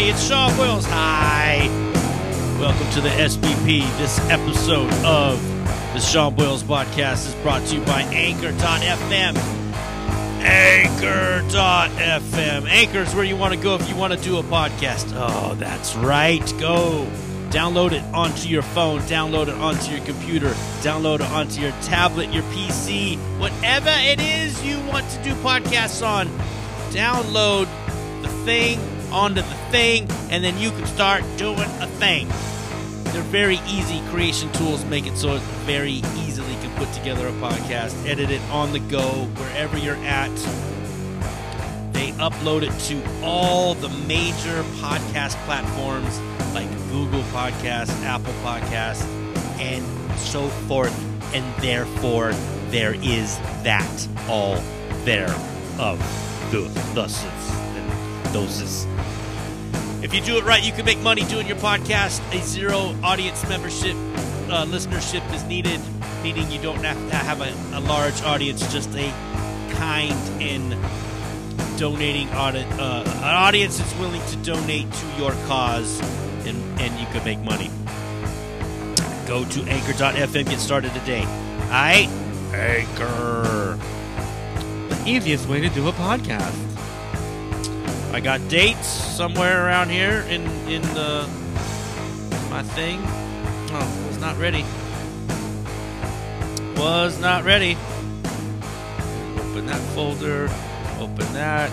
Hey, it's Sean Wills. Hi. Welcome to the SBP. This episode of the Sean Boyles podcast is brought to you by Anchor.fm. Anchor.fm. Anchor's where you want to go if you want to do a podcast. Oh, that's right. Go. Download it onto your phone, download it onto your computer, download it onto your tablet, your PC, whatever it is you want to do podcasts on. Download the thing onto the thing, and then you can start doing a thing. They're very easy creation tools, make it so it very easily can put together a podcast, edit it on the go, wherever you're at. They upload it to all the major podcast platforms like Google Podcasts, Apple Podcasts, and so forth. And therefore, there is that all there of the thuses and thoses. If you do it right, you can make money doing your podcast. A zero audience membership uh, listenership is needed, meaning you don't have to have a, a large audience, just a kind and donating audit, uh, an audience that's willing to donate to your cause, and, and you can make money. Go to anchor.fm, get started today. All right? Anchor. The easiest way to do a podcast. I got dates somewhere around here in in the my thing. Oh, was not ready. Was not ready. Open that folder. Open that.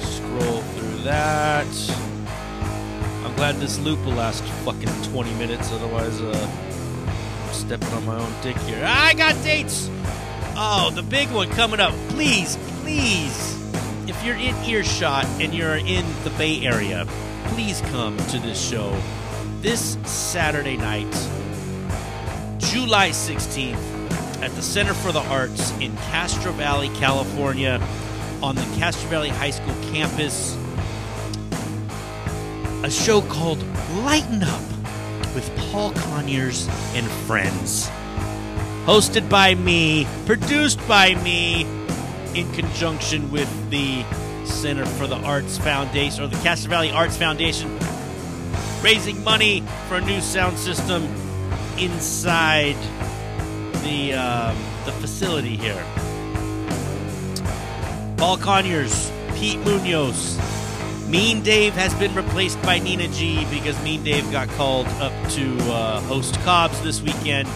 Scroll through that. I'm glad this loop will last fucking 20 minutes. Otherwise, uh, I'm stepping on my own dick here. I got dates. Oh, the big one coming up. Please, please if you're in earshot and you're in the Bay Area, please come to this show this Saturday night, July 16th, at the Center for the Arts in Castro Valley, California, on the Castro Valley High School campus. A show called Lighten Up with Paul Conyers and friends. Hosted by me, produced by me, in conjunction with the Center for the Arts Foundation or the Castro Valley Arts Foundation, raising money for a new sound system inside the um, the facility here. Paul Conyers, Pete Munoz, Mean Dave has been replaced by Nina G because Mean Dave got called up to uh, host Cobbs this weekend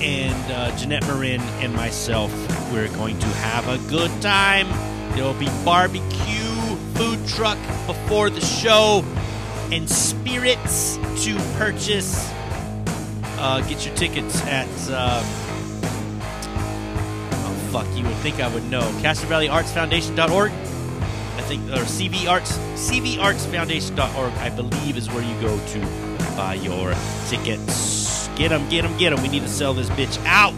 and uh, Jeanette Marin and myself, we're going to have a good time. There will be barbecue, food truck before the show, and spirits to purchase. Uh, get your tickets at. Um, oh fuck! You would think I would know. Castro Valley Arts Foundation.org. I think or CV Arts CVArtsFoundation.org. I believe is where you go to buy your tickets. Get them, get them, get them. We need to sell this bitch out.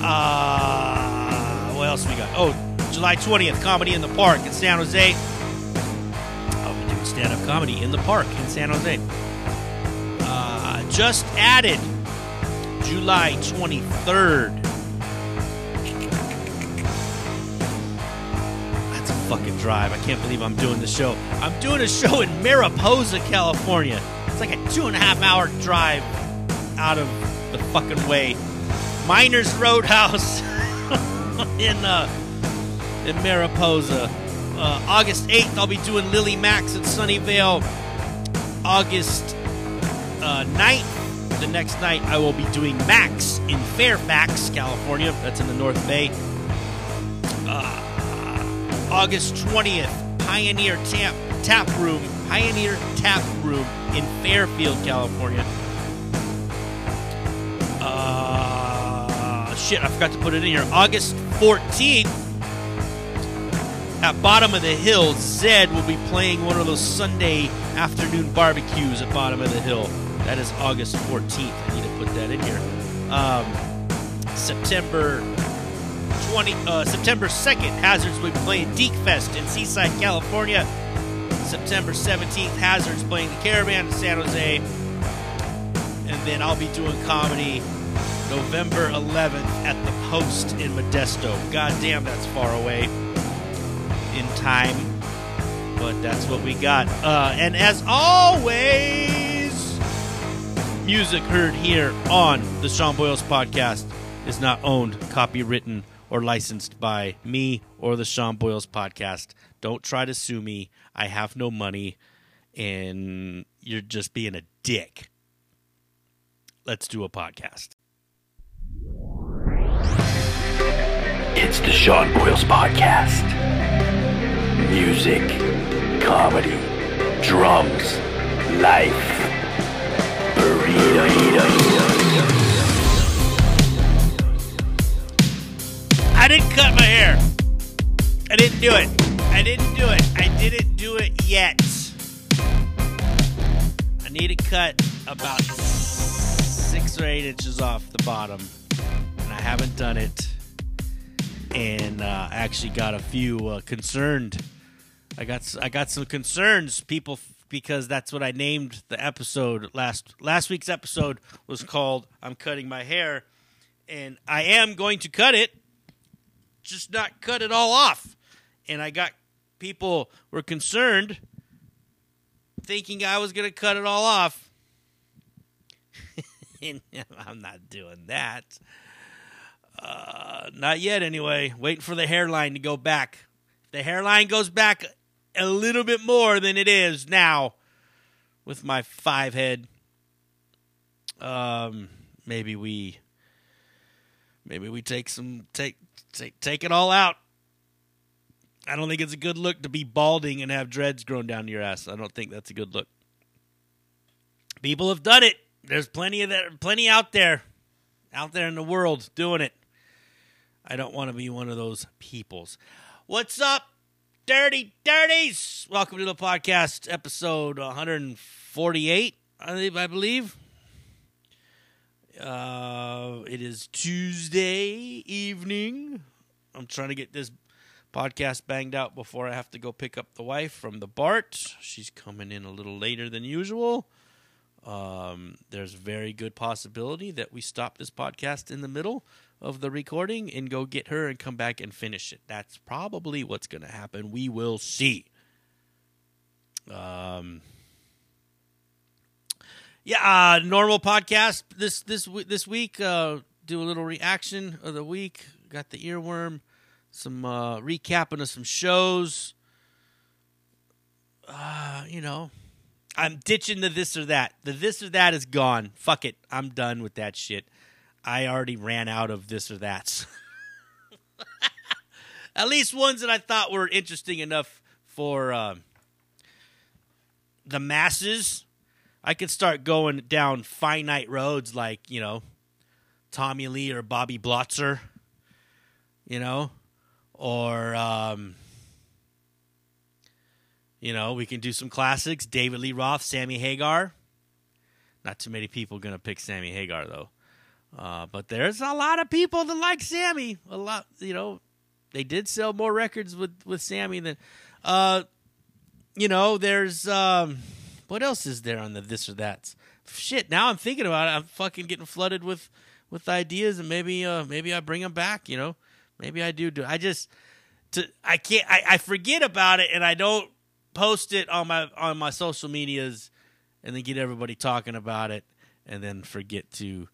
Uh, what else we got? Oh, July 20th, Comedy in the Park in San Jose. I'll be doing stand up comedy in the park in San Jose. Uh, just added July 23rd. That's a fucking drive. I can't believe I'm doing the show. I'm doing a show in Mariposa, California. Like a two and a half hour drive out of the fucking way. Miners Roadhouse in uh, in Mariposa. Uh, August 8th, I'll be doing Lily Max in Sunnyvale. August uh, 9th, the next night, I will be doing Max in Fairfax, California. That's in the North Bay. Uh, August 20th, Pioneer Tap, Tap Room, Pioneer Tap Room in Fairfield, California. Uh, shit, I forgot to put it in here. August 14th, at Bottom of the Hill, Zed will be playing one of those Sunday afternoon barbecues at Bottom of the Hill. That is August 14th. I need to put that in here. Um, September 20, uh, September 2nd, Hazards will be playing Deekfest in Seaside, California. September 17th, Hazards playing the Caravan in San Jose. And then I'll be doing comedy November 11th at the Post in Modesto. God damn, that's far away in time. but that's what we got. Uh, and as always, music heard here on the Sean Boyles podcast is not owned, copywritten, or licensed by me or the Sean Boyles podcast. Don't try to sue me. I have no money, and you're just being a dick. Let's do a podcast. It's the Sean Boyles Podcast. Music, comedy, drums, life. Burrito, I didn't cut my hair. I didn't do it. I didn't do it. I didn't do it yet. I need to cut about six or eight inches off the bottom, and I haven't done it. And uh, actually got a few uh, concerned. I got I got some concerns, people, because that's what I named the episode last last week's episode was called "I'm cutting my hair," and I am going to cut it just not cut it all off. And I got people were concerned, thinking I was going to cut it all off. I'm not doing that. Uh, not yet, anyway. Waiting for the hairline to go back. If the hairline goes back a little bit more than it is now with my five head, um, maybe we maybe we take some take take take it all out. I don't think it's a good look to be balding and have dreads growing down your ass. I don't think that's a good look. People have done it. There's plenty of that plenty out there out there in the world doing it. I don't want to be one of those peoples. What's up, dirty dirties? Welcome to the podcast, episode 148, I I believe. Uh, it is Tuesday evening. I'm trying to get this podcast banged out before I have to go pick up the wife from the BART. She's coming in a little later than usual. Um, there's very good possibility that we stop this podcast in the middle of the recording and go get her and come back and finish it. That's probably what's going to happen. We will see. Um, yeah, uh, normal podcast this this this week. Uh, do a little reaction of the week. Got the earworm, some uh, recapping of some shows. Uh, you know, I'm ditching the this or that. The this or that is gone. Fuck it. I'm done with that shit. I already ran out of this or that. At least ones that I thought were interesting enough for uh, the masses. I could start going down finite roads like, you know, Tommy Lee or Bobby Blotzer, you know, or, um, you know, we can do some classics. David Lee Roth, Sammy Hagar. Not too many people to pick Sammy Hagar, though. Uh, but there's a lot of people that like Sammy. A lot, you know, they did sell more records with, with Sammy than, uh, you know, there's, um, what else is there on the this or that? Shit, now I'm thinking about it. I'm fucking getting flooded with with ideas, and maybe uh maybe I bring them back. You know, maybe I do. Do I just to I can't I, I forget about it, and I don't post it on my on my social medias, and then get everybody talking about it, and then forget to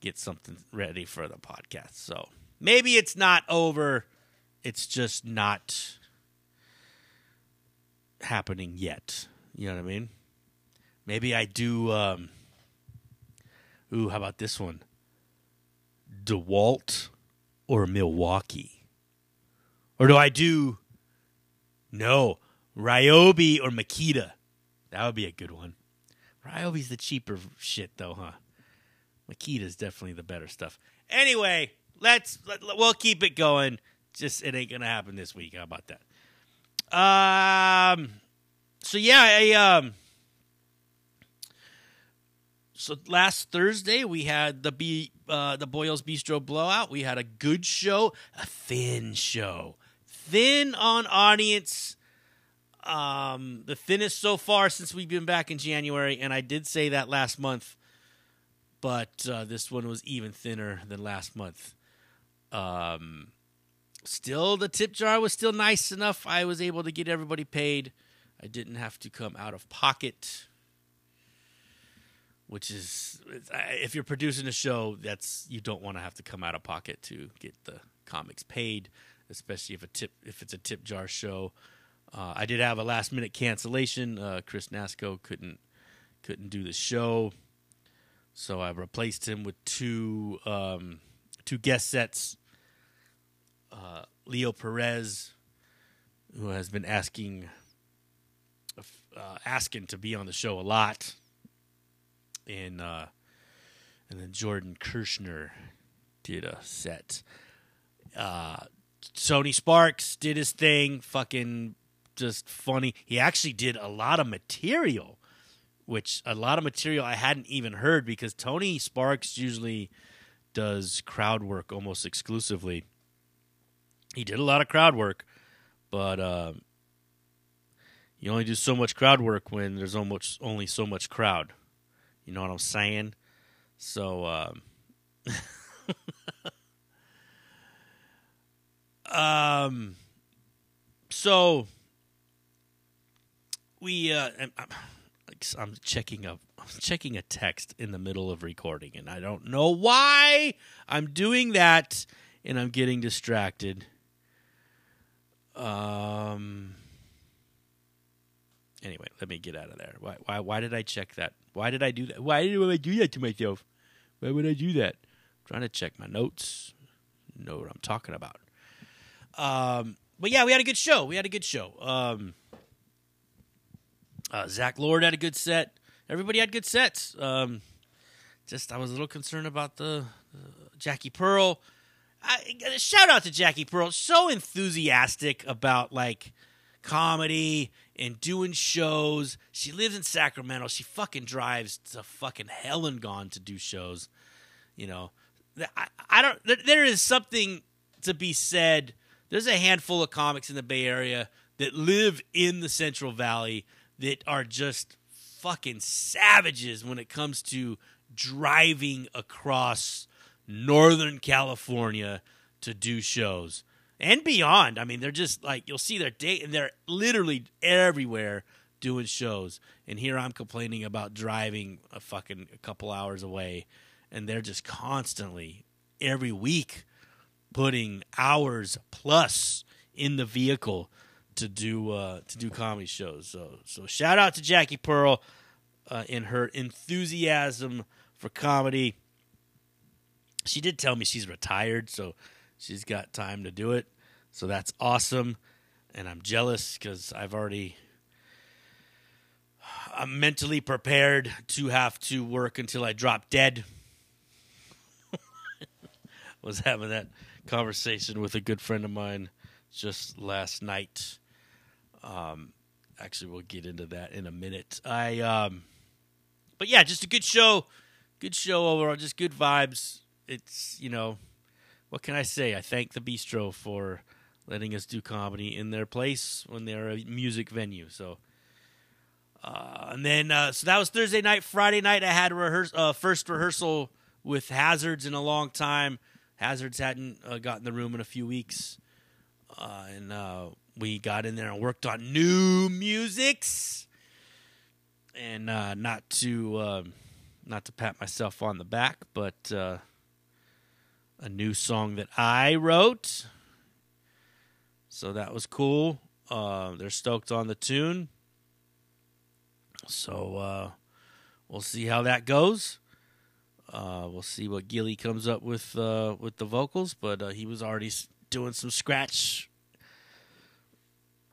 get something ready for the podcast. So maybe it's not over. It's just not happening yet. You know what I mean? Maybe I do. Um, ooh, how about this one? DeWalt or Milwaukee? Or do I do. No, Ryobi or Makita? That would be a good one. Ryobi's the cheaper shit, though, huh? Makita's definitely the better stuff. Anyway, let's let, we'll keep it going. Just it ain't gonna happen this week. How about that? Um. So yeah, I um. So last Thursday we had the B uh, the Boyles Bistro blowout. We had a good show, a thin show, thin on audience. Um, the thinnest so far since we've been back in January, and I did say that last month, but uh, this one was even thinner than last month. Um, still, the tip jar was still nice enough. I was able to get everybody paid. I didn't have to come out of pocket, which is if you're producing a show, that's you don't want to have to come out of pocket to get the comics paid, especially if a tip if it's a tip jar show. Uh, I did have a last minute cancellation. Uh, Chris Nasco couldn't couldn't do the show, so I replaced him with two um, two guest sets. Uh, Leo Perez, who has been asking uh, asking to be on the show a lot, and uh, and then Jordan Kirshner did a set. Uh, Tony Sparks did his thing, fucking just funny. He actually did a lot of material, which a lot of material I hadn't even heard because Tony Sparks usually does crowd work almost exclusively. He did a lot of crowd work, but uh, you only do so much crowd work when there's almost only so much crowd. You know what I'm saying? So, um, um, so we uh, I'm, I'm- checking a I'm checking a text in the middle of recording, and I don't know why I'm doing that, and I'm getting distracted. Um. Anyway, let me get out of there. Why? Why? Why did I check that? Why did I do that? Why did I do that to myself? Why would I do that? trying to check my notes. Know what I'm talking about. Um. But yeah, we had a good show. We had a good show. Um. Uh, Zach Lord had a good set. Everybody had good sets. Um, just I was a little concerned about the uh, Jackie Pearl. I, shout out to Jackie Pearl. So enthusiastic about like comedy and doing shows. She lives in Sacramento. She fucking drives to fucking hell and gone to do shows. You know, I, I don't. There, there is something to be said. There's a handful of comics in the Bay Area that live in the Central Valley that are just fucking savages when it comes to driving across Northern California to do shows and beyond. I mean, they're just like you'll see their date, and they're literally everywhere doing shows. And here I'm complaining about driving a fucking a couple hours away, and they're just constantly every week putting hours plus in the vehicle to do uh, to do comedy shows. So so shout out to Jackie Pearl uh, in her enthusiasm for comedy. She did tell me she's retired, so she's got time to do it. So that's awesome, and I'm jealous because I've already. I'm mentally prepared to have to work until I drop dead. Was having that conversation with a good friend of mine just last night. Um, actually, we'll get into that in a minute. I, um, but yeah, just a good show, good show overall, just good vibes. It's you know, what can I say? I thank the Bistro for letting us do comedy in their place when they're a music venue. So, uh, and then uh, so that was Thursday night. Friday night, I had rehearse uh, first rehearsal with Hazards in a long time. Hazards hadn't uh, got in the room in a few weeks, uh, and uh, we got in there and worked on new musics. And uh, not to um, not to pat myself on the back, but a new song that I wrote. So that was cool. Uh, they're stoked on the tune. So uh, we'll see how that goes. Uh, we'll see what Gilly comes up with uh, with the vocals, but uh, he was already doing some scratch,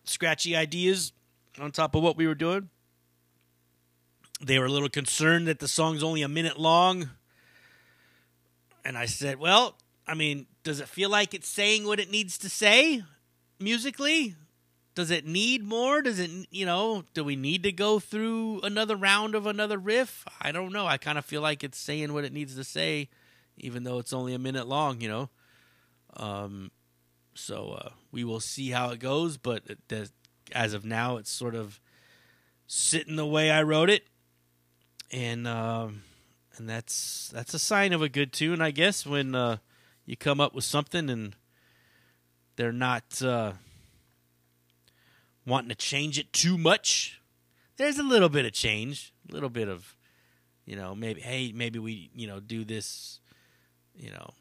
scratchy ideas on top of what we were doing. They were a little concerned that the song's only a minute long, and I said, "Well, I mean, does it feel like it's saying what it needs to say musically? Does it need more? Does it, you know, do we need to go through another round of another riff? I don't know. I kind of feel like it's saying what it needs to say, even though it's only a minute long, you know. Um, so uh, we will see how it goes, but it as of now, it's sort of sitting the way I wrote it, and um, and that's that's a sign of a good tune, I guess, when uh, you come up with something and they're not. Uh, wanting to change it too much. There's a little bit of change, a little bit of, you know, maybe hey, maybe we you know do this, you know,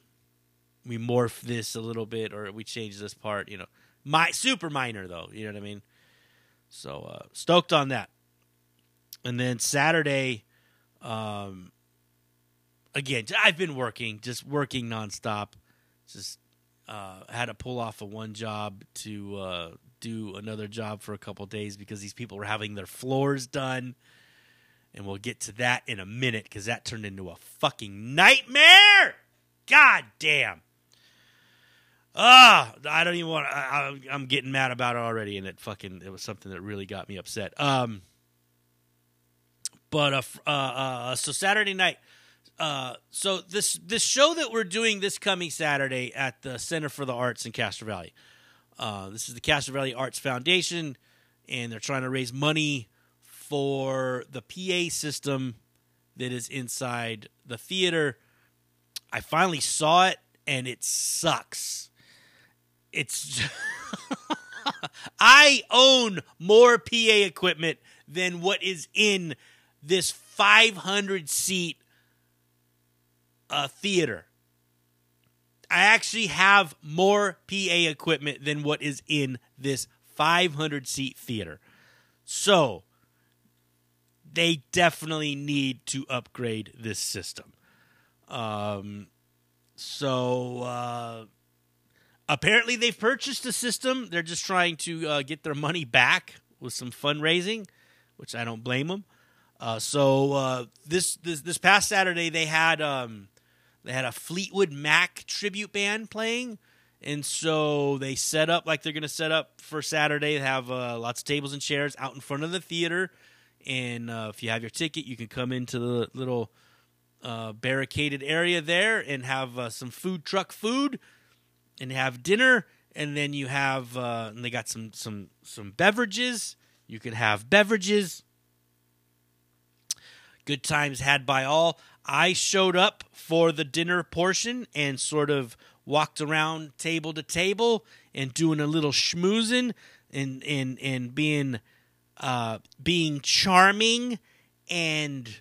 we morph this a little bit or we change this part, you know, my super minor though, you know what I mean. So uh, stoked on that. And then Saturday, um, again, I've been working, just working nonstop. Just uh, had to pull off of one job to uh, do another job for a couple days because these people were having their floors done. And we'll get to that in a minute because that turned into a fucking nightmare. God damn. Ah, I don't even want. I, I'm getting mad about it already, and it fucking it was something that really got me upset. Um, but uh, uh, uh, so Saturday night, uh, so this this show that we're doing this coming Saturday at the Center for the Arts in Castro Valley. Uh, this is the Castro Valley Arts Foundation, and they're trying to raise money for the PA system that is inside the theater. I finally saw it, and it sucks it's I own more PA equipment than what is in this 500 seat uh, theater. I actually have more PA equipment than what is in this 500 seat theater. So, they definitely need to upgrade this system. Um, so, uh, apparently they've purchased a system. They're just trying to uh, get their money back with some fundraising, which I don't blame them. Uh, so uh, this, this this past Saturday they had um, they had a Fleetwood Mac tribute band playing, and so they set up like they're going to set up for Saturday. They have uh, lots of tables and chairs out in front of the theater, and uh, if you have your ticket, you can come into the little uh, barricaded area there and have some food truck food and have dinner, and then you have uh, and they got some some some beverages. You can have beverages. Good times had by all. I showed up for the dinner portion and sort of walked around table to table and doing a little schmoozing and and and being uh, being charming and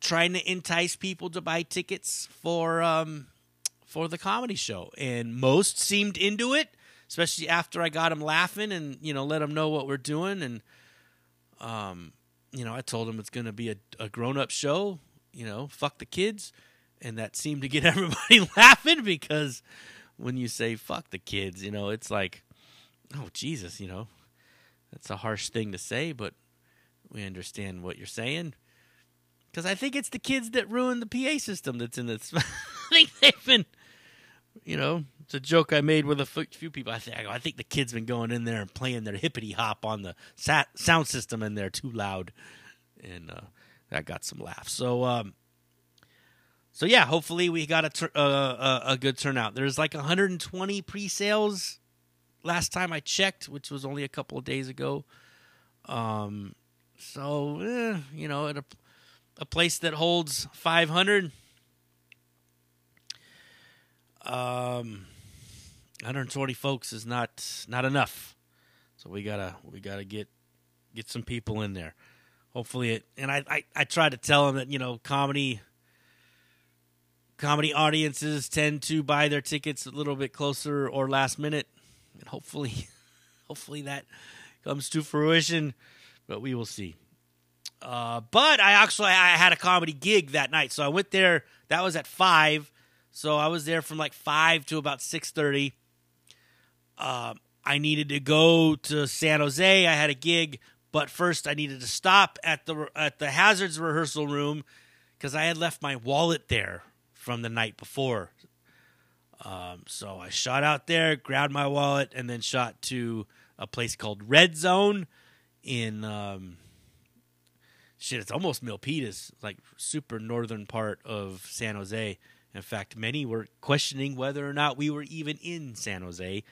trying to entice people to buy tickets for um, for the comedy show, and most seemed into it, especially after I got them laughing and you know let them know what we're doing, and um, you know I told them it's going to be a, a grown up show, you know, fuck the kids, and that seemed to get everybody laughing because when you say fuck the kids, you know, it's like, oh Jesus, you know, that's a harsh thing to say, but we understand what you're saying. Because I think it's the kids that ruined the PA system that's in this. I think they've been you know, it's a joke I made with a few people. I think I think the kids been going in there and playing their hippity hop on the sat- sound system in there too loud, and uh, that got some laughs. So, um, so yeah, hopefully we got a, tur- uh, a, a good turnout. There's like 120 pre-sales last time I checked, which was only a couple of days ago. Um, so eh, you know, at a a place that holds 500 um, 120 folks is not not enough. So we gotta we gotta get get some people in there. Hopefully it. And I I, I try to tell them that you know comedy comedy audiences tend to buy their tickets a little bit closer or last minute, and hopefully hopefully that comes to fruition. But we will see. Uh, but I actually I had a comedy gig that night, so I went there. That was at five so I was there from like five to about six thirty. Um, I needed to go to San Jose. I had a gig, but first I needed to stop at the at the hazards rehearsal room because I had left my wallet there from the night before. Um, so I shot out there, grabbed my wallet, and then shot to a place called Red Zone in um, shit. It's almost Milpitas, like super northern part of San Jose. In fact, many were questioning whether or not we were even in San Jose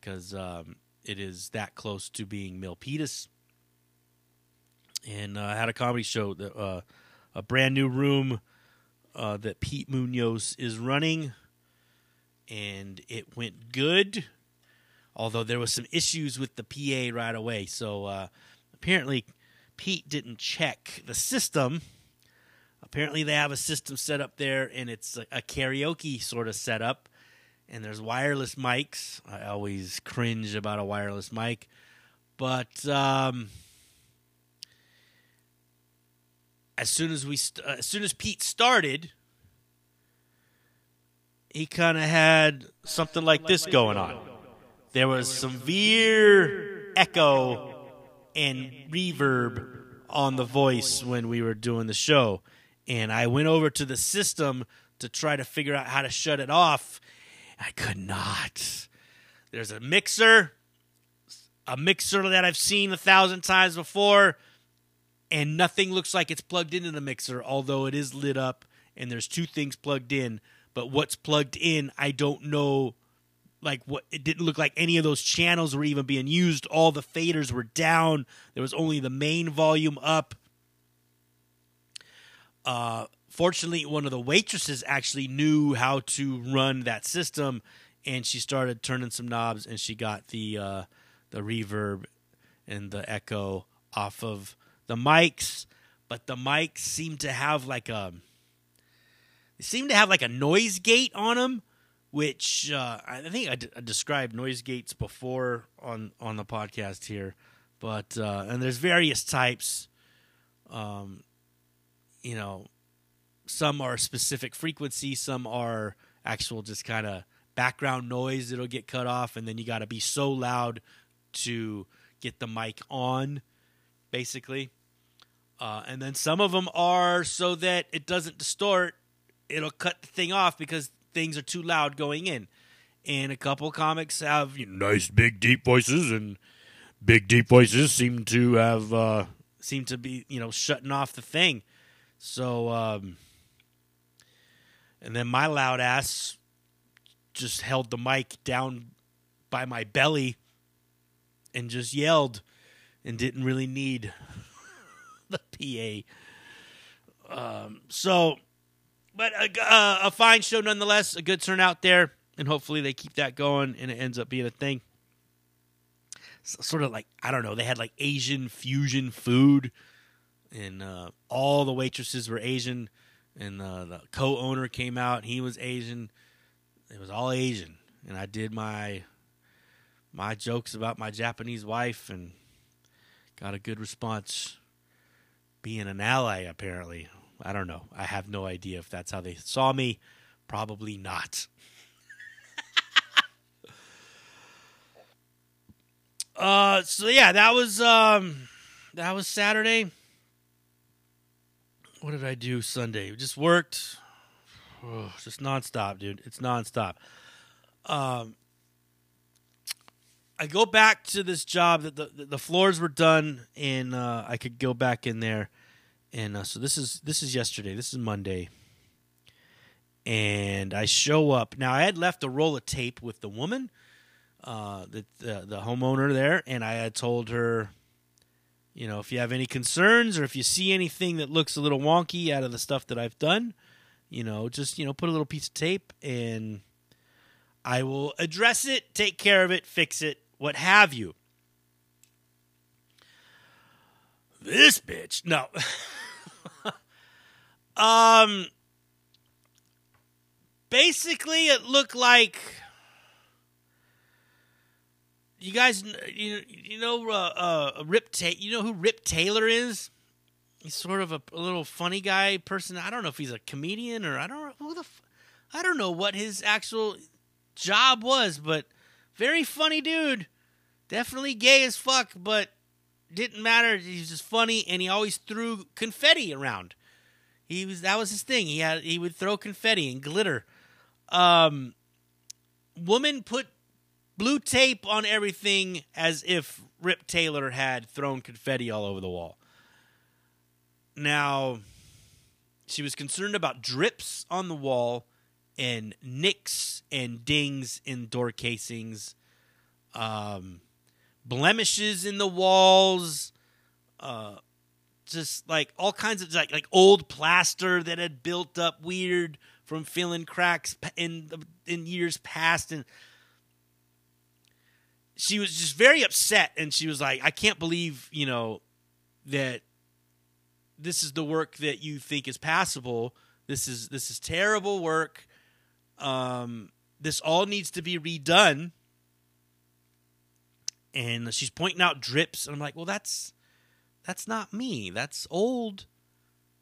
because um, it is that close to being Milpitas. And uh, I had a comedy show, that, uh, a brand new room uh, that Pete Munoz is running, and it went good. Although there was some issues with the PA right away, so uh, apparently Pete didn't check the system. Apparently they have a system set up there, and it's a, a karaoke sort of setup. And there's wireless mics. I always cringe about a wireless mic, but um, as soon as we st- uh, as soon as Pete started, he kind of had something like this going on. There was severe echo and reverb on the voice when we were doing the show, and I went over to the system to try to figure out how to shut it off. I could not. There's a mixer, a mixer that I've seen a thousand times before and nothing looks like it's plugged into the mixer, although it is lit up and there's two things plugged in. But what's plugged in, I don't know. Like what it didn't look like any of those channels were even being used. All the faders were down. There was only the main volume up. Uh, fortunately, one of the waitresses actually knew how to run that system, and she started turning some knobs, and she got the uh, the reverb and the echo off of the mics, but the mics seem to have like a they seem to have like a noise gate on them, which uh, I think I, d- I described noise gates before on on the podcast here, but uh, and there's various types. Um, you know, some are specific frequency, some are actual just kind of background noise that'll get cut off, and then you got to be so loud to get the mic on, basically. Uh, and then some of them are so that it doesn't distort. It'll cut the thing off because things are too loud going in. And a couple comics have you know, nice big deep voices, and big deep voices seem to have uh, seem to be you know shutting off the thing. So, um, and then my loud ass just held the mic down by my belly and just yelled and didn't really need the PA. Um, so, but a, uh, a fine show nonetheless, a good turnout there, and hopefully they keep that going and it ends up being a thing. So, sort of like I don't know, they had like Asian fusion food, and uh, all the waitresses were Asian, and uh, the co-owner came out, he was Asian. It was all Asian, and I did my my jokes about my Japanese wife and got a good response being an ally, apparently. I don't know. I have no idea if that's how they saw me. Probably not. uh so yeah, that was um that was Saturday. What did I do Sunday? Just worked. Oh, just nonstop, dude. It's nonstop. Um I go back to this job that the the floors were done and uh, I could go back in there, and uh, so this is this is yesterday. This is Monday, and I show up now. I had left a roll of tape with the woman, uh, the, the the homeowner there, and I had told her, you know, if you have any concerns or if you see anything that looks a little wonky out of the stuff that I've done, you know, just you know, put a little piece of tape and. I will address it, take care of it, fix it, what have you. This bitch, no. um, basically, it looked like you guys, you you know, uh, uh, Rip. Ta- you know who Rip Taylor is? He's sort of a, a, little funny guy person. I don't know if he's a comedian or I don't know who the. F- I don't know what his actual job was, but very funny dude. Definitely gay as fuck, but didn't matter. He's just funny, and he always threw confetti around. He was that was his thing. He had he would throw confetti and glitter. Um, woman put blue tape on everything as if Rip Taylor had thrown confetti all over the wall. Now, she was concerned about drips on the wall and nicks and dings in door casings, um, blemishes in the walls, uh, just like all kinds of like like old plaster that had built up weird from filling cracks in in years past, and she was just very upset and she was like, I can't believe, you know, that this is the work that you think is passable. This is this is terrible work. Um, this all needs to be redone. And she's pointing out drips, and I'm like, well, that's that's not me. That's old.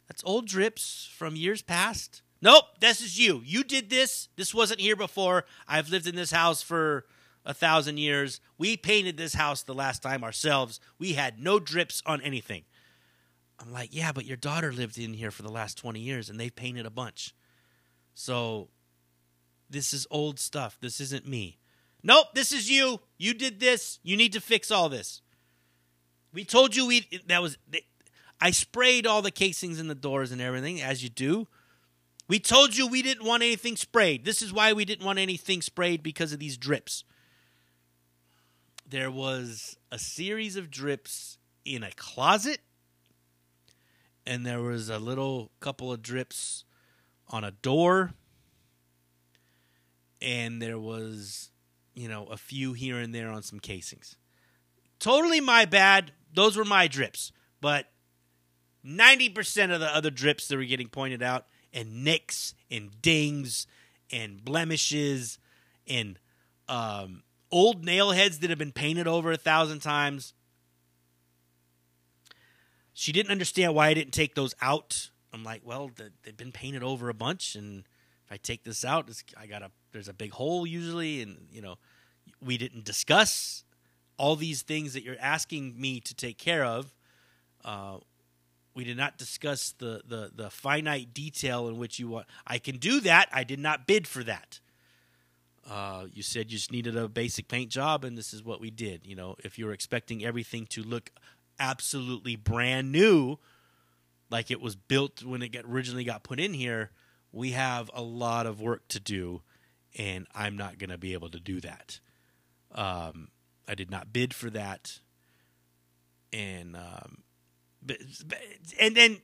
That's old drips from years past. Nope, this is you. You did this. This wasn't here before. I've lived in this house for a thousand years. We painted this house the last time ourselves. We had no drips on anything. I'm like, yeah, but your daughter lived in here for the last 20 years and they've painted a bunch. So this is old stuff. This isn't me. Nope, this is you. You did this. You need to fix all this. We told you we that was I sprayed all the casings in the doors and everything as you do. We told you we didn't want anything sprayed. This is why we didn't want anything sprayed because of these drips. There was a series of drips in a closet and there was a little couple of drips on a door and there was you know a few here and there on some casings. Totally my bad. Those were my drips. But 90% of the other drips that were getting pointed out and nicks and dings and blemishes and um, old nail heads that have been painted over a thousand times. She didn't understand why I didn't take those out. I'm like, well, they've been painted over a bunch, and if I take this out, I got a there's a big hole usually, and you know, we didn't discuss all these things that you're asking me to take care of. Uh, we did not discuss the, the the finite detail in which you want. I can do that. I did not bid for that. Uh, you said you just needed a basic paint job, and this is what we did. You know, if you're expecting everything to look absolutely brand new, like it was built when it originally got put in here, we have a lot of work to do, and I'm not going to be able to do that. Um, I did not bid for that, and um, but, and then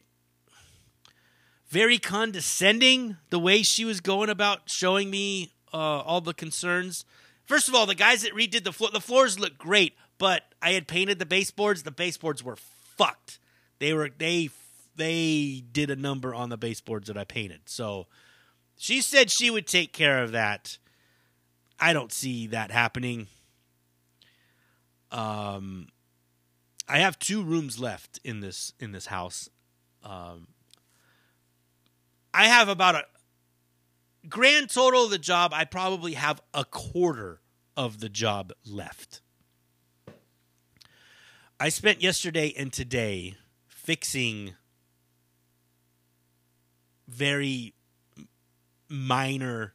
very condescending the way she was going about showing me uh, all the concerns. First of all, the guys that redid the floor, the floors look great. But I had painted the baseboards. The baseboards were fucked. They were they they did a number on the baseboards that I painted. So she said she would take care of that. I don't see that happening. Um, I have two rooms left in this in this house. Um, I have about a grand total of the job. I probably have a quarter of the job left. I spent yesterday and today fixing very minor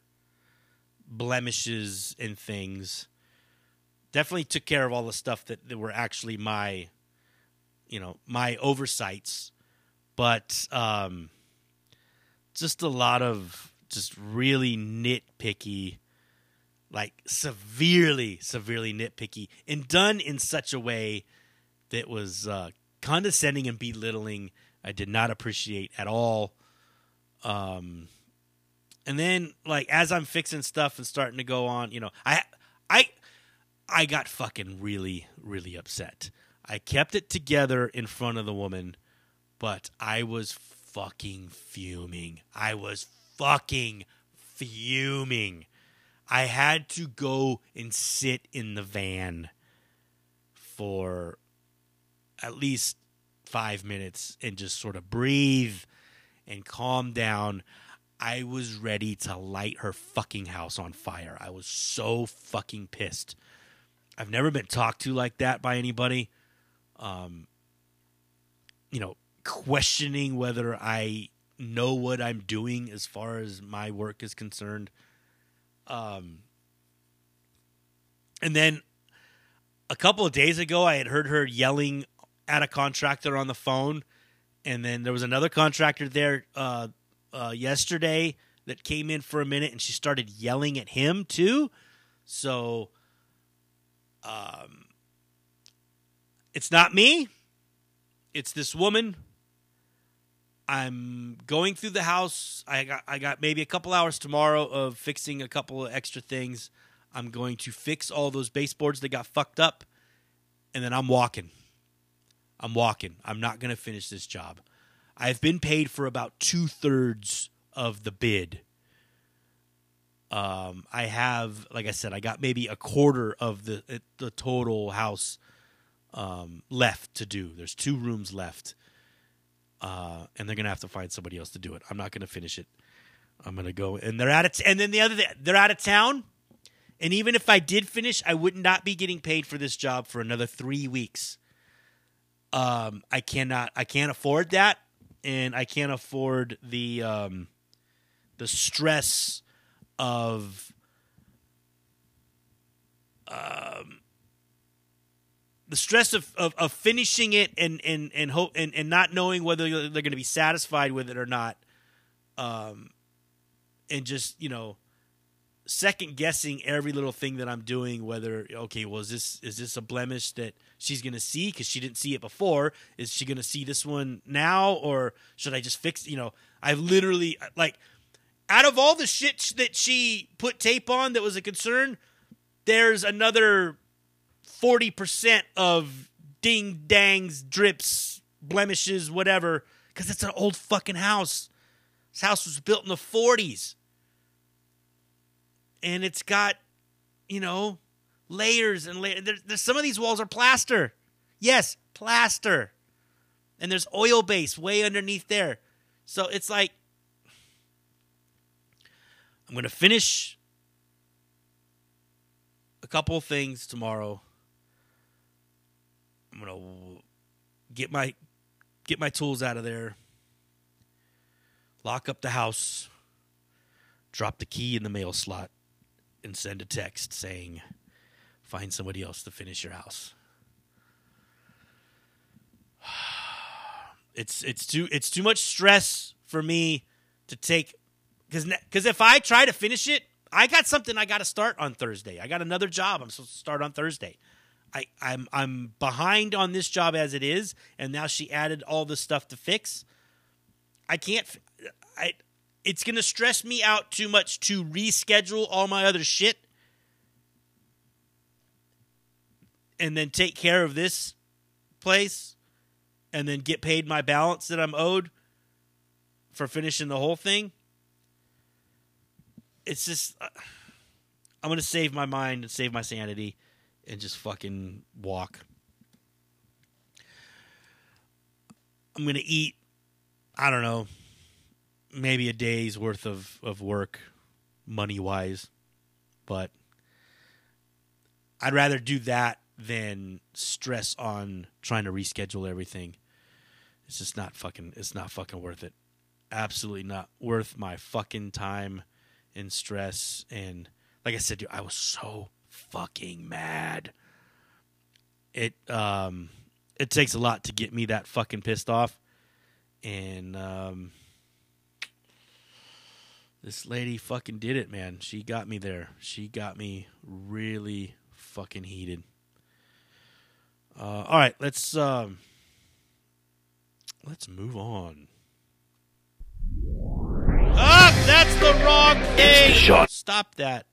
blemishes and things. Definitely took care of all the stuff that, that were actually my, you know, my oversights, but um, just a lot of just really nitpicky, like severely, severely nitpicky, and done in such a way that was uh, condescending and belittling. I did not appreciate at all. Um, and then like as I'm fixing stuff and starting to go on, you know, I I I got fucking really really upset. I kept it together in front of the woman, but I was fucking fuming. I was fucking fuming. I had to go and sit in the van for at least five minutes and just sort of breathe and calm down. I was ready to light her fucking house on fire. I was so fucking pissed. I've never been talked to like that by anybody. Um, you know, questioning whether I know what I'm doing as far as my work is concerned. Um, and then a couple of days ago, I had heard her yelling at a contractor on the phone, and then there was another contractor there uh, uh, yesterday that came in for a minute, and she started yelling at him too. So, um, it's not me. It's this woman. I'm going through the house. I got I got maybe a couple hours tomorrow of fixing a couple of extra things. I'm going to fix all those baseboards that got fucked up, and then I'm walking. I'm walking. I'm not going to finish this job. I've been paid for about two thirds of the bid. Um, I have, like I said, I got maybe a quarter of the the total house um, left to do. There's two rooms left, uh, and they're gonna have to find somebody else to do it. I'm not gonna finish it. I'm gonna go, and they're out of, t- and then the other, th- they're out of town. And even if I did finish, I would not be getting paid for this job for another three weeks. Um, I cannot, I can't afford that, and I can't afford the um, the stress of um, the stress of, of, of finishing it and and and hope and, and not knowing whether they're going to be satisfied with it or not, um, and just you know second guessing every little thing that I'm doing. Whether okay, well, is this is this a blemish that she's to see because she didn't see it before? Is she to see this one now, or should I just fix? You know, I've literally like out of all the shit that she put tape on that was a concern, there's another forty percent of ding dangs, drips, blemishes, whatever. Because it's an old fucking house. This house was built in the forties and it's got, you know, layers and layers. There's, there's some of these walls are plaster. Yes, plaster. And there's oil base way underneath there. So it's like I'm going to finish a couple things tomorrow. I'm going to get my get my tools out of there. Lock up the house. Drop the key in the mail slot and send a text saying, find somebody else to finish your house. It's it's too it's too much stress for me to take because because if I try to finish it, I got something I got to start on Thursday. I got another job I'm supposed to start on Thursday. I I'm I'm behind on this job as it is, and now she added all this stuff to fix. I can't. I it's going to stress me out too much to reschedule all my other shit and then take care of this place and then get paid my balance that I'm owed for finishing the whole thing. It's just uh, I'm going to save my mind and save my sanity and just fucking walk. I'm going to eat I don't know maybe a day's worth of, of work money wise. But I'd rather do that than stress on trying to reschedule everything. It's just not fucking it's not fucking worth it. Absolutely not worth my fucking time and stress and like I said, dude, I was so fucking mad. It um it takes a lot to get me that fucking pissed off. And um this lady fucking did it, man. She got me there. She got me really fucking heated. Uh, all right, let's um, let's move on. Ah, that's the wrong thing. Stop that.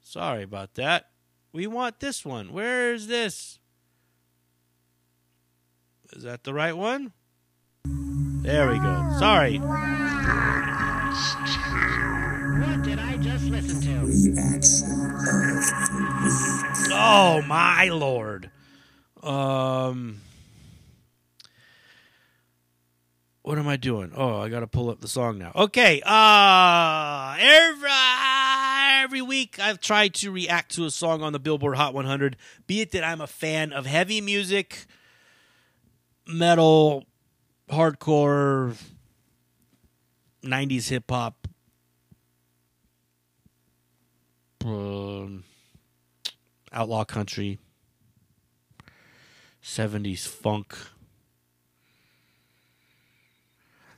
Sorry about that. We want this one. Where is this? Is that the right one? There we go. Sorry. What did I just listen to? Oh my lord. Um What am I doing? Oh, I got to pull up the song now. Okay. Uh every every week I've tried to react to a song on the Billboard Hot 100, be it that I'm a fan of heavy music, metal, hardcore, 90s hip hop, um, outlaw country, 70s funk.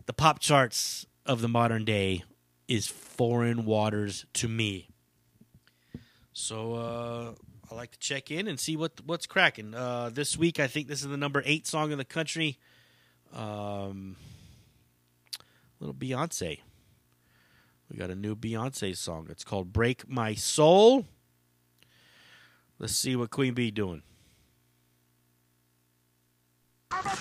The pop charts of the modern day is foreign waters to me. So uh, I like to check in and see what what's cracking. Uh, this week, I think this is the number eight song in the country. Um, little Beyonce. We got a new Beyonce song. It's called Break My Soul. Let's see what Queen Bey doing. Off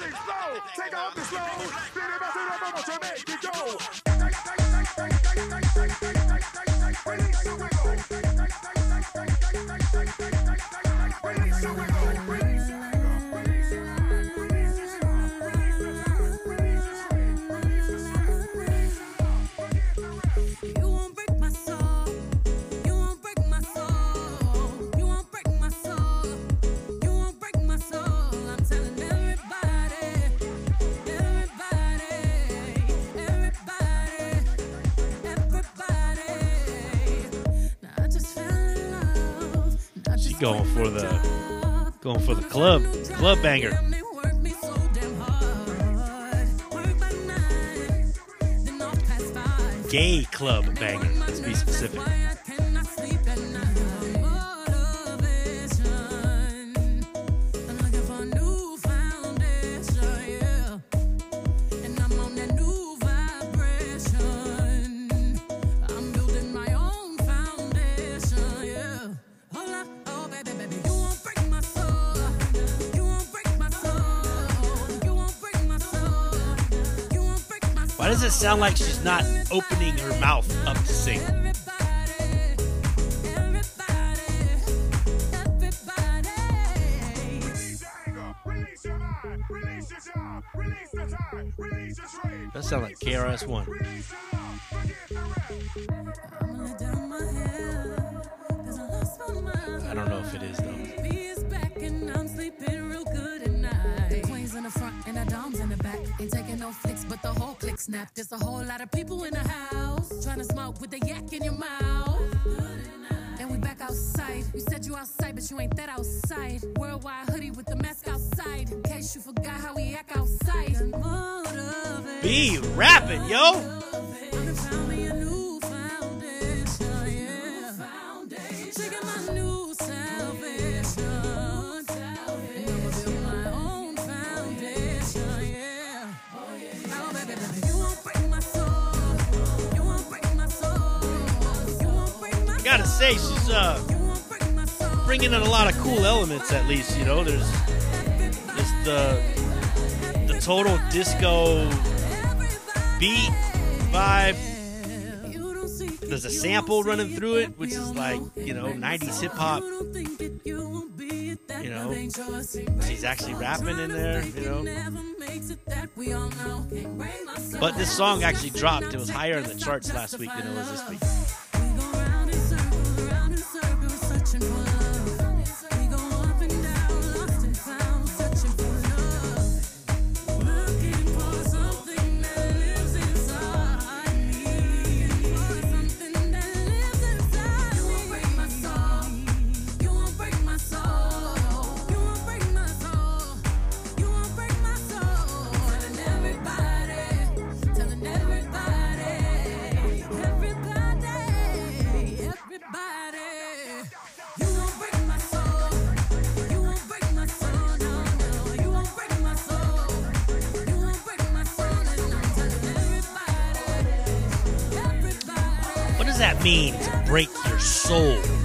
the going for the going for the club club banger. Gay club banger. Let's be specific. Sound like she's not opening her mouth up to sing? That your mind. Release your of people in the house trying to smoke with the yak in your mouth. And we back outside. You said you outside, but you ain't that outside. Worldwide hoodie with the mask outside. In case you forgot how we act outside. B rapping, yo. Say, she's uh bringing in a lot of cool elements. At least you know, there's there's the the total disco beat vibe. There's a sample running through it, which is like you know 90s hip hop. You know, she's actually rapping in there. You know, but this song actually dropped. It was higher in the charts last week than it was this week. Does that mean to break your soul?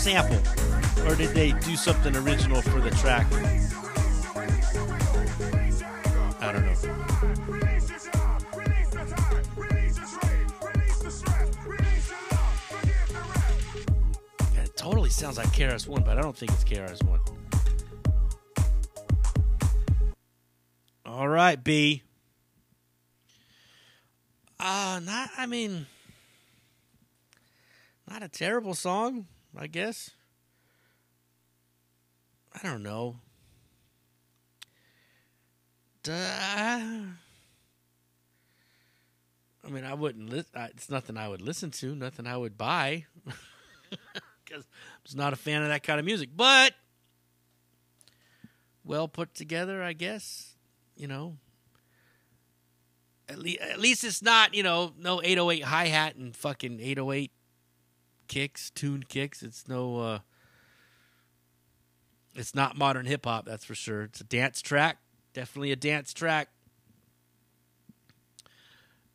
Sample, or did they do something original for the track? I don't know. It totally sounds like KRS One, but I don't think it's KRS One. All right, B. Uh not. I mean, not a terrible song, I guess. I don't know. Duh. I mean, I wouldn't. Li- I, it's nothing I would listen to. Nothing I would buy. Because I'm just not a fan of that kind of music. But well put together, I guess. You know. At, le- at least it's not, you know, no 808 hi hat and fucking 808 kicks, tuned kicks. It's no. uh It's not modern hip hop, that's for sure. It's a dance track. Definitely a dance track.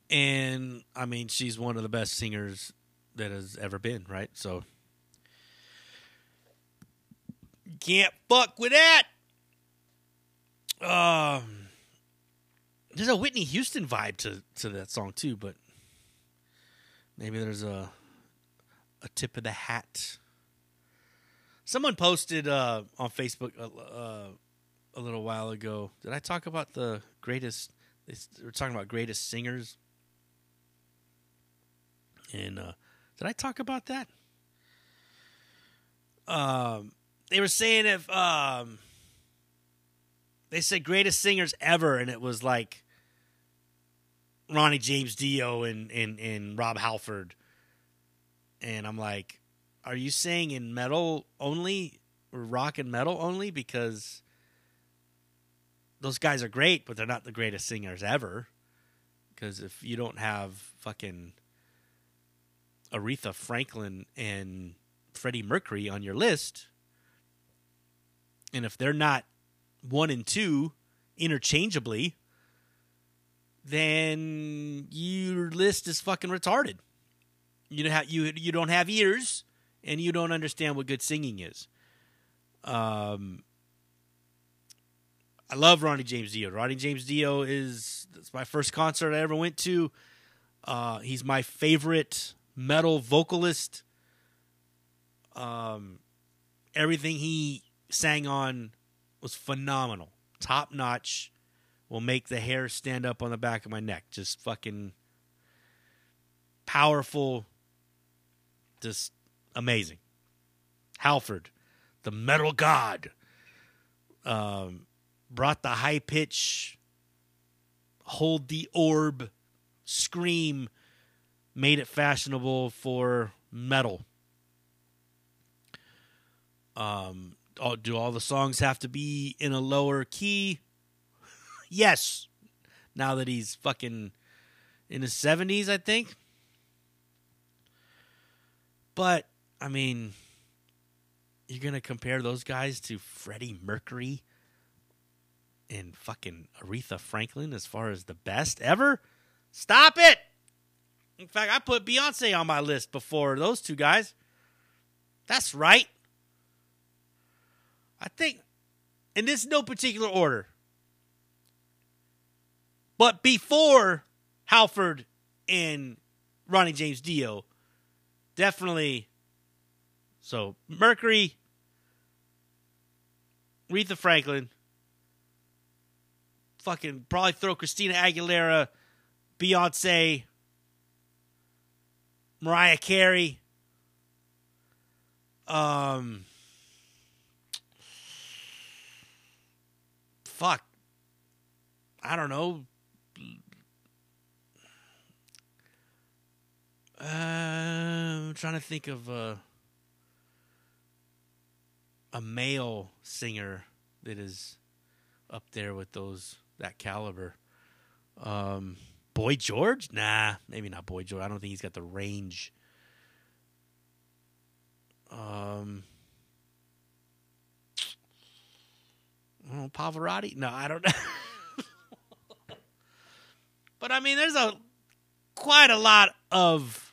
And I mean, she's one of the best singers that has ever been, right? So can't fuck with that. Um, there's a Whitney Houston vibe to to that song too, but maybe there's a a tip of the hat. Someone posted uh, on Facebook uh, uh, a little while ago. Did I talk about the greatest? Were talking about greatest singers, and uh, did I talk about that? Um, they were saying if um, they said greatest singers ever, and it was like Ronnie James Dio and and and Rob Halford, and I'm like, are you saying in metal only or rock and metal only because those guys are great, but they're not the greatest singers ever. Because if you don't have fucking Aretha Franklin and Freddie Mercury on your list, and if they're not one and two interchangeably, then your list is fucking retarded. You don't have you you don't have ears, and you don't understand what good singing is. Um, I love Ronnie James Dio. Ronnie James Dio is that's my first concert I ever went to. Uh, he's my favorite metal vocalist. Um, everything he sang on was phenomenal, top notch. Will make the hair stand up on the back of my neck. Just fucking powerful, just amazing. Halford, the metal god. Um, brought the high pitch, hold the orb, scream, made it fashionable for metal. Um, all, do all the songs have to be in a lower key? yes. Now that he's fucking in his 70s, I think. But, I mean, you're to compare those guys to Freddie Mercury? and fucking Aretha Franklin as far as the best ever? Stop it! In fact, I put Beyonce on my list before those two guys. That's right. I think, in this is no particular order, but before Halford and Ronnie James Dio, definitely. So Mercury, Aretha Franklin, fucking probably throw Christina Aguilera, Beyonce, Mariah Carey. Um, fuck. I don't know. Uh, I'm trying to think of a a male singer that is up there with those that caliber. Um, Boy George? Nah, maybe not Boy George. I don't think he's got the range. Um, Pavarotti? No, I don't know. but I mean, there's a quite a lot of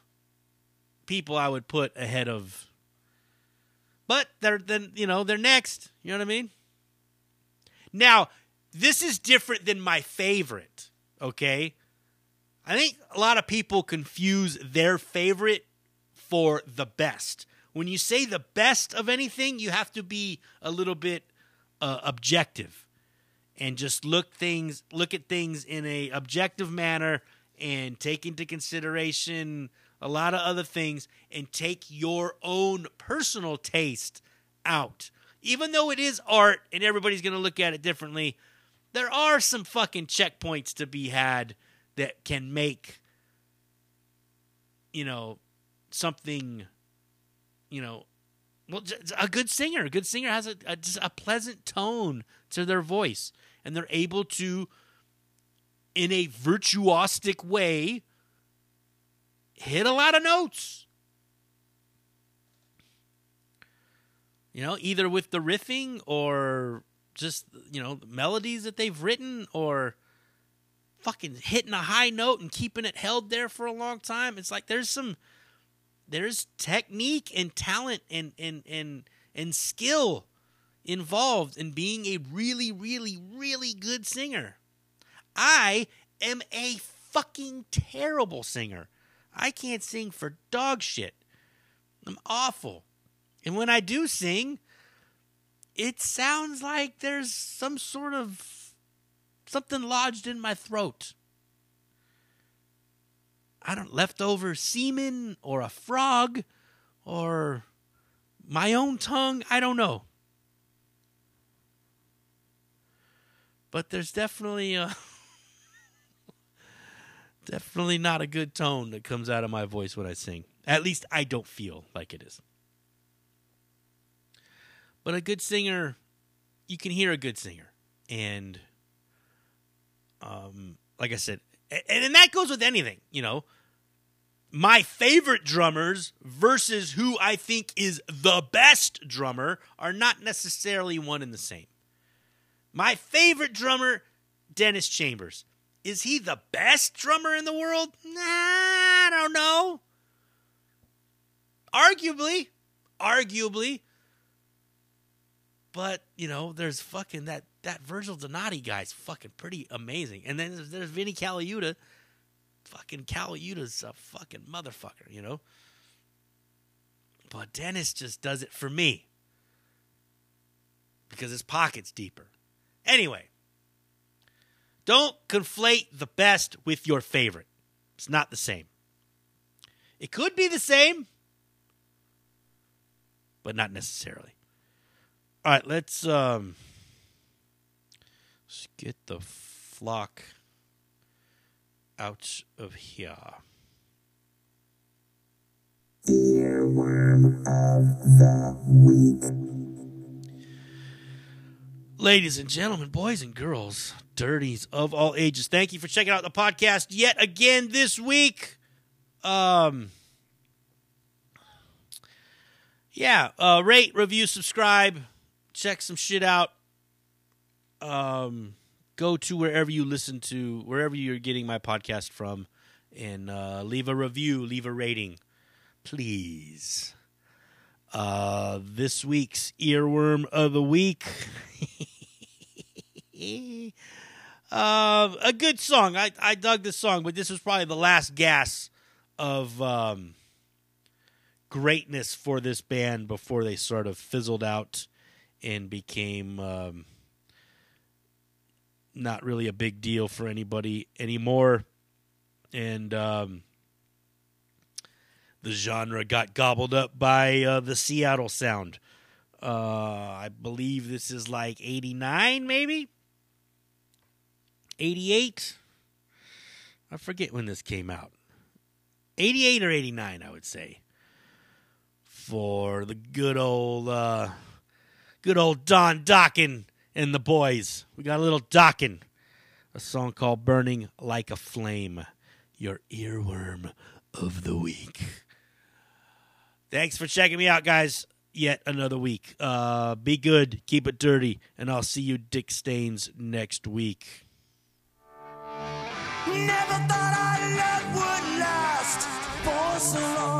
people I would put ahead of. But they're then you know they're next. You know what I mean? Now this is different than my favorite. Okay, I think a lot of people confuse their favorite for the best. When you say the best of anything, you have to be a little bit uh, objective and just look things look at things in a objective manner and take into consideration a lot of other things and take your own personal taste out. Even though it is art and everybody's going to look at it differently, there are some fucking checkpoints to be had that can make you know, something, you know, well, a good singer. A good singer has a, a just a pleasant tone to their voice, and they're able to, in a virtuosic way, hit a lot of notes. You know, either with the riffing or just you know melodies that they've written, or fucking hitting a high note and keeping it held there for a long time. It's like there's some there's technique and talent and and and and skill involved in being a really really really good singer. I am a fucking terrible singer. I can't sing for dog shit. I'm awful. And when I do sing, it sounds like there's some sort of something lodged in my throat. I don't leftover semen or a frog or my own tongue. I don't know. But there's definitely a definitely not a good tone that comes out of my voice when I sing. At least I don't feel like it is. But a good singer, you can hear a good singer. And um like I said, and, and that goes with anything, you know. My favorite drummers versus who I think is the best drummer are not necessarily one and the same. My favorite drummer, Dennis Chambers. Is he the best drummer in the world? Nah, I don't know. Arguably, arguably. But, you know, there's fucking that that Virgil Donati guy's fucking pretty amazing. And then there's, there's Vinnie Colaiuta. Fucking Colaiuta's a fucking motherfucker, you know? But Dennis just does it for me. Because his pocket's deeper. Anyway, don't conflate the best with your favorite. It's not the same. It could be the same, but not necessarily. All right, let's um let's get the flock out of here. Ladies and gentlemen, boys and girls, dirties of all ages, thank you for checking out the podcast yet again this week. Um yeah, uh rate, review, subscribe, check some shit out. Um go to wherever you listen to wherever you're getting my podcast from and uh leave a review, leave a rating. Please. Uh this week's earworm of the week. uh, a good song. I, I dug this song, but this was probably the last gas of um, greatness for this band before they sort of fizzled out and became um, not really a big deal for anybody anymore. And um, the genre got gobbled up by uh, the Seattle sound. Uh, I believe this is like 89, maybe? 88? I forget when this came out. 88 or 89, I would say. For the good old, uh, good old Don Dokken and the boys. We got a little Dockin. A song called Burning Like a Flame. Your earworm of the week. Thanks for checking me out, guys. Yet another week. Uh, be good, keep it dirty, and I'll see you dick stains next week. Never thought our love would last for so long.